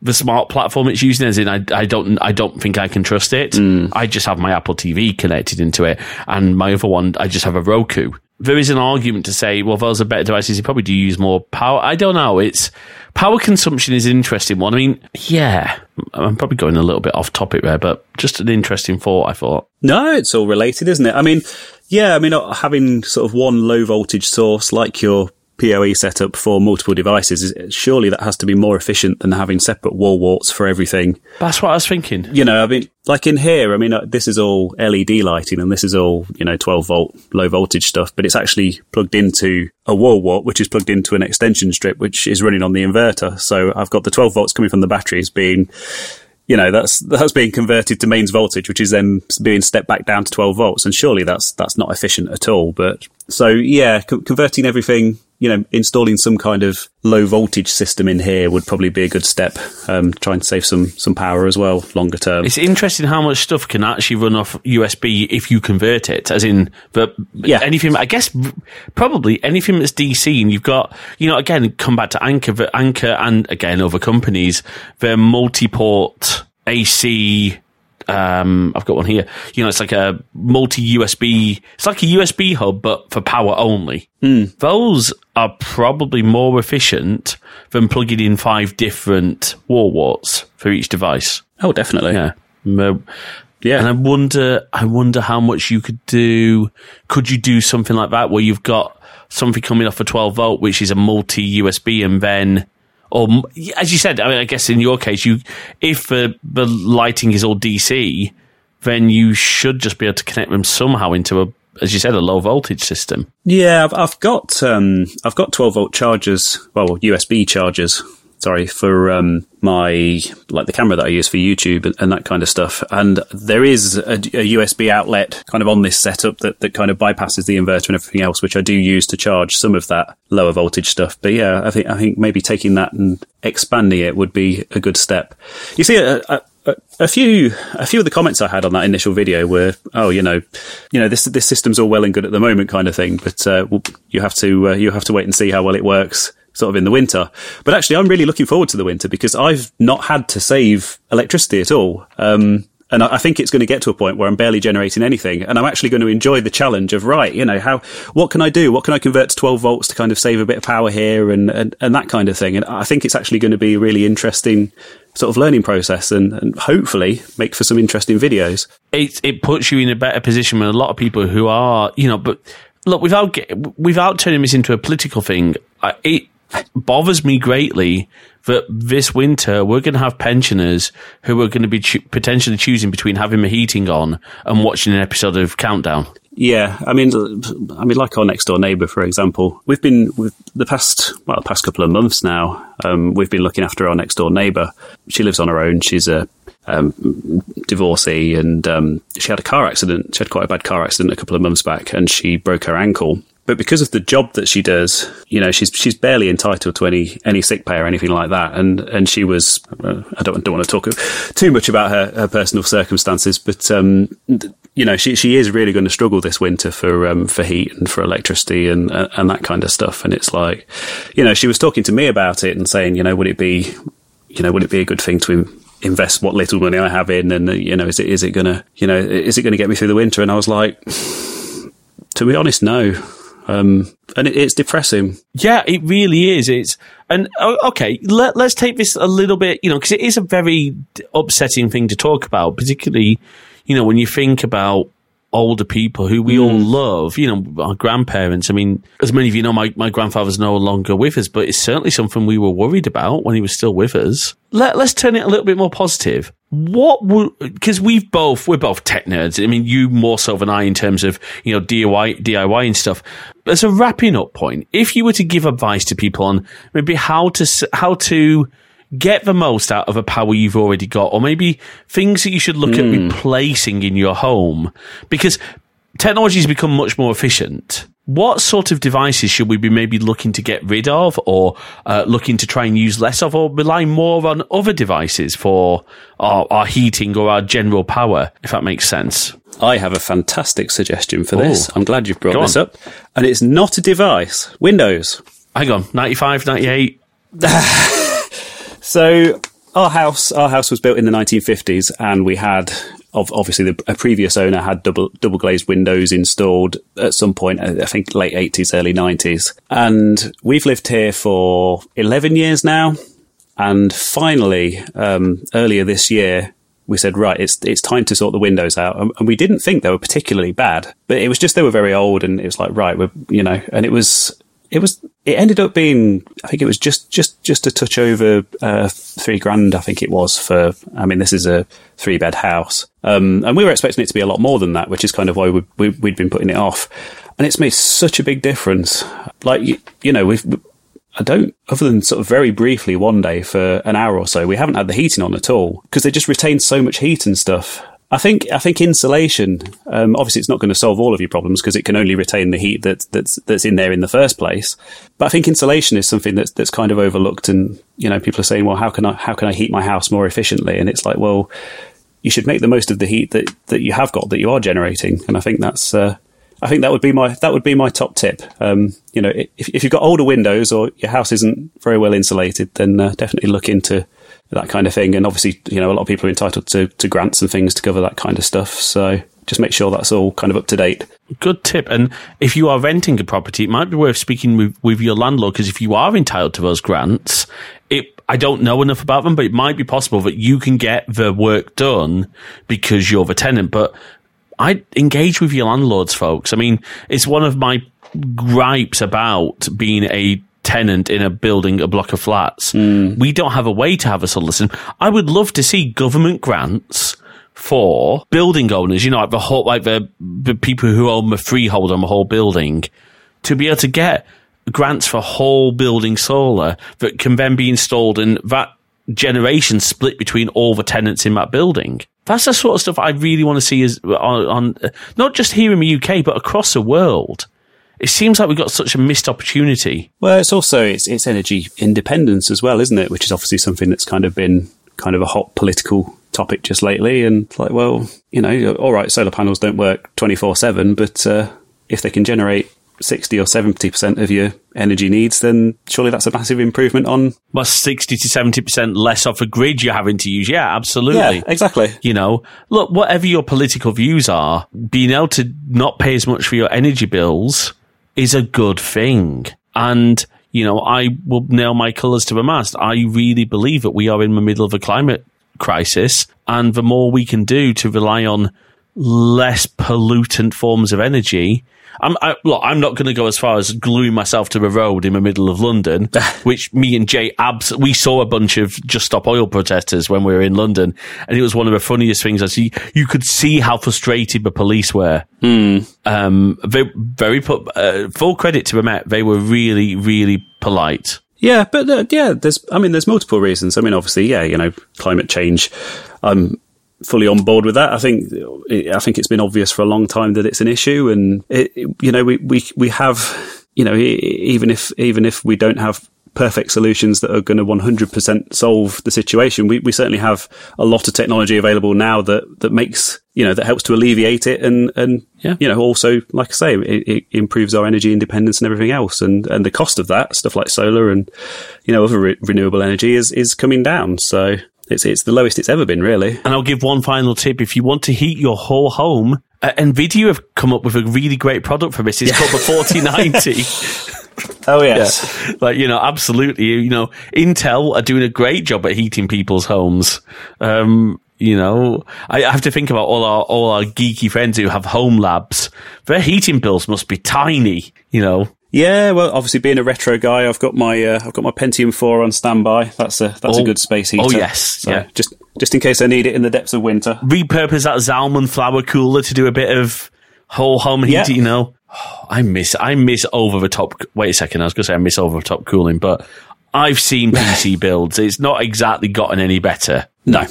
the smart platform it's using as in I, I don't I don't think I can trust it. Mm. I just have my Apple TV connected into it and my other one I just have a Roku. There is an argument to say, well, those are better devices. You probably do use more power. I don't know. It's power consumption is an interesting one. I mean, yeah, I'm probably going a little bit off topic there, but just an interesting thought. I thought. No, it's all related, isn't it? I mean, yeah, I mean, having sort of one low voltage source like your PoE setup for multiple devices, surely that has to be more efficient than having separate wall warts for everything. That's what I was thinking. You know, I mean, like in here, I mean, uh, this is all LED lighting and this is all, you know, 12 volt low voltage stuff, but it's actually plugged into a wall wart, which is plugged into an extension strip, which is running on the inverter. So I've got the 12 volts coming from the batteries being you know that's that's being converted to mains voltage, which is then being stepped back down to 12 volts, and surely that's that's not efficient at all. But so yeah, co- converting everything you know, installing some kind of low voltage system in here would probably be a good step. Um, trying to save some some power as well, longer term. It's interesting how much stuff can actually run off USB if you convert it. As in, the yeah. anything. I guess probably anything that's DC, and you've got, you know, again, come back to Anker, Anker, and again other companies, their multi-port AC um, I've got one here. You know, it's like a multi USB. It's like a USB hub, but for power only. Mm. Those are probably more efficient than plugging in five different wall warts for each device. Oh, definitely. Yeah. Yeah. And I wonder, I wonder how much you could do. Could you do something like that where you've got something coming off a 12 volt, which is a multi USB, and then or as you said, I mean, I guess in your case, you if uh, the lighting is all DC, then you should just be able to connect them somehow into a, as you said, a low voltage system. Yeah, I've, I've got um, I've got twelve volt chargers, well, USB chargers sorry, for um, my like the camera that I use for YouTube and, and that kind of stuff. And there is a, a, USB outlet kind of on this setup that, that kind of bypasses the inverter and everything else, which I do use to charge some of that lower voltage stuff. But yeah, I think I think maybe taking that and expanding it would be a good step. You see, a, a, a few a few of the comments I had on that initial video were, oh, you know, you know, this this system's all well and good at the moment, kind of thing, but uh, you have to uh, you have to wait and see how well it works sort of in the winter. But actually, I'm really looking forward to the winter because I've not had to save electricity at all. Um, and I think it's going to get to a point where I'm barely generating anything, and I'm actually going to enjoy the challenge of right, you know, how what can I do? What can I convert to 12 volts to kind of save a bit of power here, and and, and that kind of thing. And I think it's actually going to be a really interesting sort of learning process, and, and hopefully make for some interesting videos. It it puts you in a better position with a lot of people who are, you know, but look without without turning this into a political thing, it bothers me greatly that this winter we're going to have pensioners who are going to be cho- potentially choosing between having the heating on and watching an episode of Countdown. Yeah, I mean, I mean, like our next door neighbour, for example, we've been with the past well, the past couple of months now. Um, we've been looking after our next door neighbour. She lives on her own. She's a um, divorcee, and um, she had a car accident. She had quite a bad car accident a couple of months back, and she broke her ankle. But because of the job that she does, you know, she's she's barely entitled to any any sick pay or anything like that. And and she was, uh, I don't don't want to talk too much about her, her personal circumstances, but um, you know, she she is really going to struggle this winter for um, for heat and for electricity and uh, and that kind of stuff. And it's like, you know, she was talking to me about it and saying, you know, would it be, you know, would it be a good thing to invest what little money I have in, and you know, is it is it gonna, you know, is it to get me through the winter? And I was like, to be honest, no. Um, and it, it's depressing. Yeah, it really is. It's and okay. Let, let's take this a little bit, you know, because it is a very upsetting thing to talk about, particularly, you know, when you think about older people who we all hmm. love, you know, our grandparents. I mean, as many of you know, my, my grandfather's no longer with us, but it's certainly something we were worried about when he was still with us. Let, let's turn it a little bit more positive. What would, because we've both, we're both tech nerds. I mean, you more so than I in terms of, you know, DIY, DIY and stuff. As a wrapping up point, if you were to give advice to people on maybe how to, how to, get the most out of a power you've already got, or maybe things that you should look at replacing in your home because technology has become much more efficient. What sort of devices should we be maybe looking to get rid of or uh, looking to try and use less of or rely more on other devices for our, our heating or our general power, if that makes sense? I have a fantastic suggestion for this. I'm glad you've brought Go this on. up. And it's not a device. Windows. Hang on, 95, 98? So our house, our house was built in the 1950s, and we had, obviously, the, a previous owner had double double glazed windows installed at some point. I think late 80s, early 90s, and we've lived here for 11 years now. And finally, um, earlier this year, we said, right, it's it's time to sort the windows out, and, and we didn't think they were particularly bad, but it was just they were very old, and it was like, right, we're you know, and it was it was it ended up being I think it was just just just a touch over uh, three grand I think it was for I mean this is a three bed house. Um, and we were expecting it to be a lot more than that which is kind of why we, we, we'd been putting it off. And it's made such a big difference. Like you, you know we've I don't, other than sort of very briefly one day for an hour or so, we haven't had the heating on at all because they just retain so much heat and stuff. I think, I think insulation, um, obviously it's not going to solve all of your problems because it can only retain the heat that, that's, that's in there in the first place. But I think insulation is something that's, that's kind of overlooked and, you know, people are saying, well, how can I, how can I heat my house more efficiently? And it's like, well, you should make the most of the heat that, that you have got, that you are generating. And I think that's, uh, I think that would be my that would be my top tip. Um, you know, if, if you've got older windows or your house isn't very well insulated, then uh, definitely look into that kind of thing. And obviously, you know, a lot of people are entitled to, to grants and things to cover that kind of stuff. So just make sure that's all kind of up to date. Good tip. And if you are renting a property, it might be worth speaking with, with your landlord because if you are entitled to those grants, it, I don't know enough about them, but it might be possible that you can get the work done because you're the tenant. But I engage with your landlords, folks. I mean, it's one of my gripes about being a tenant in a building, a block of flats. Hmm. We don't have a way to have a solicitor. I would love to see government grants for building owners, you know, like the whole, like the, the people who own the freehold on the whole building to be able to get grants for whole building solar that can then be installed and that generation split between all the tenants in that building. That's the sort of stuff I really want to see is uh, on, on not just here in the UK, but across the world. It seems like we've got such a missed opportunity. Well, it's also it's it's energy independence as well, isn't it? Which is obviously something that's kind of been kind of a hot political topic just lately. And it's like, well, you know, all right, solar panels don't work twenty four seven, but uh, if they can generate sixty or seventy percent of your energy needs, then surely that's a massive improvement on. Well, 60 to 70% less off a grid you're having to use. Yeah, absolutely. Yeah, exactly. You know, look, whatever your political views are, being able to not pay as much for your energy bills is a good thing. And, you know, I will nail my colours to the mast. I really believe that we are in the middle of a climate crisis. And the more we can do to rely on less pollutant forms of energy, I'm, I, look, I'm not going to go as far as gluing myself to the road in the middle of London, which me and Jay abs- we saw a bunch of just stop oil protesters when we were in London, and it was one of the funniest things. I see you could see how frustrated the police were. Um, they very put uh, full credit to the Met. They were really, really polite. Yeah, but uh, yeah, there's. I mean, there's multiple reasons. I mean, obviously, yeah, you know, climate change. I'm fully on board with that. I think. I think it's been obvious for a long time that it's an issue, and it, you know, we we we have. You know, even if even if we don't have perfect solutions that are going to 100% solve the situation. We, we certainly have a lot of technology available now that, that makes, you know, that helps to alleviate it and, and, Yeah. you know, also, like I say, it, it improves our energy independence and everything else. And, and the cost of that, stuff like solar and, you know, other re- renewable energy is, is coming down. So it's, it's the lowest it's ever been, really. And I'll give one final tip: if you want to heat your whole home, uh, Nvidia have come up with a really great product for this. It's called the 4090. Oh, Yeah. Like, you know, absolutely. You know, Intel are doing a great job at heating people's homes. Um, You know, I have to think about all our all our geeky friends who have home labs. Their heating bills must be tiny. You know, Yeah, well, obviously being a retro guy, I've got my uh, I've got my Pentium Four on standby. That's a that's Oh. a good space heater. Oh, yes, So yeah. just just in case I need it in the depths of winter. repurpose that Zalman flower cooler to do a bit of whole home heating. Yeah. You know, Oh, I miss I miss over the top. Wait a second, I was going to say I miss over the top cooling, but I've seen PC builds. It's not exactly gotten any better. No,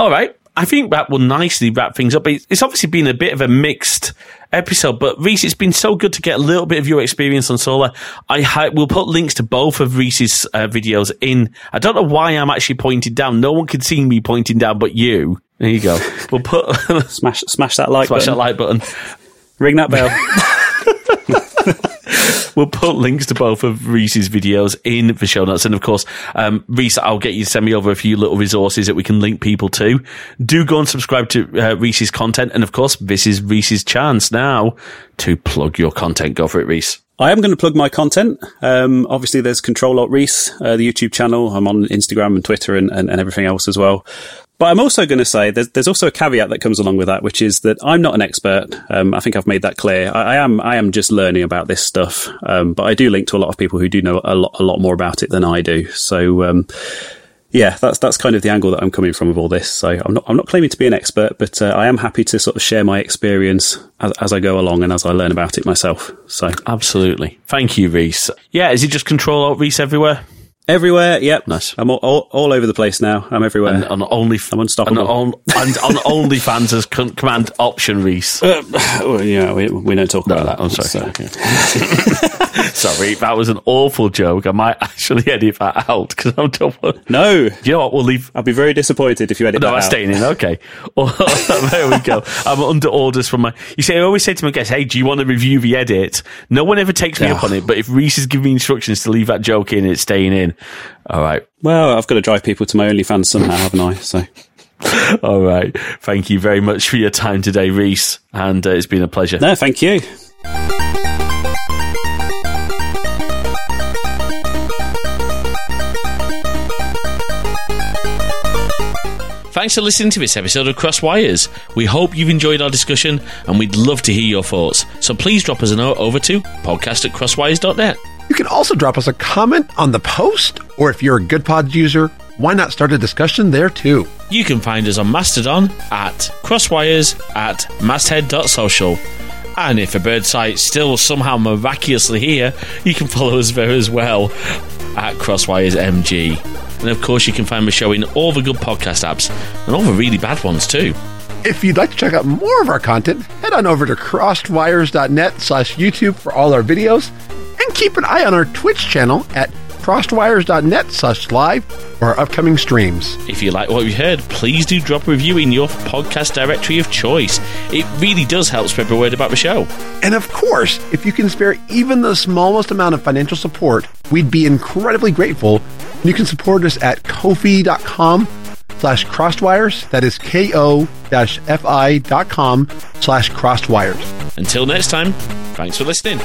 All right. I think that will nicely wrap things up. It's obviously been a bit of a mixed episode, but Rees, it's been so good to get a little bit of your experience on solar. I hi- will put links to both of Rees's uh, videos in. I don't know why I'm actually pointing down. No one can see me pointing down, but you. There you go. We'll put smash smash that like smash button. that like button. Ring that bell. We'll put links to both of Rees's videos in the show notes. And of course, um, Rees, I'll get you to send me over a few little resources that we can link people to. Do go and subscribe to uh, Rees's content. And of course, this is Rees's chance now to plug your content. Go for it, Rees. I am going to plug my content. Um, obviously, there's Control Alt Rees, uh, the YouTube channel. I'm on Instagram and Twitter and, and, and everything else as well. But I'm also going to say there's, there's also a caveat that comes along with that, which is that I'm not an expert. Um, I think I've made that clear. I, I am I am just learning about this stuff, um, but I do link to a lot of people who do know a lot a lot more about it than I do. So. Um, yeah, that's that's kind of the angle that I'm coming from with all this. So I'm not I'm not claiming to be an expert, but uh, I am happy to sort of share my experience as, as I go along and as I learn about it myself. So Absolutely. Thank you, Rees. Yeah, is it just Control Alt Rees everywhere? Everywhere, yep. Nice. I'm all, all, all over the place now. I'm everywhere. And on only I'm unstoppable. And on, and on OnlyFans as con- command option, Rees. Uh, well, yeah, we, we don't talk about that. I'm sorry. So, Sorry, that was an awful joke. I might actually edit that out because I'm double. no, You know what? We'll leave. I'll be very disappointed if you edit that. No, that I'm out. staying in. Okay. There we go. I'm under orders from my. You see, I always say to my guests, "Hey, do you want to review the edit?" No one ever takes me up on it, but if Rees is giving me instructions to leave that joke in, it's staying in. All right. Well, I've got to drive people to my OnlyFans somehow, haven't I? So All right. Thank you very much for your time today, Rees, and uh, it's been a pleasure. no, thank you. Thanks for listening to this episode of Crossed Wires. We hope you've enjoyed our discussion and we'd love to hear your thoughts. So please drop us a note over to podcast at crossedwires.net. You can also drop us a comment on the post, or if you're a GoodPods user, why not start a discussion there too? You can find us on Mastodon at crossedwires at masthead.social. And if a bird site's still somehow miraculously here, you can follow us there as well at Crossed Wires MG. And of course, you can find the show in all the good podcast apps and all the really bad ones too. If you'd like to check out more of our content, head on over to crossedwires.net slash YouTube for all our videos, and keep an eye on our Twitch channel at crossedwires.net slash live for our upcoming streams. If you like what you heard, please do drop a review in your podcast directory of choice. It really does help spread the word about the show. And of course, if you can spare even the smallest amount of financial support, we'd be incredibly grateful. You can support us at ko-fi.com slash crossedwires. That is ko-fi.com slash crossedwires. Until next time, thanks for listening.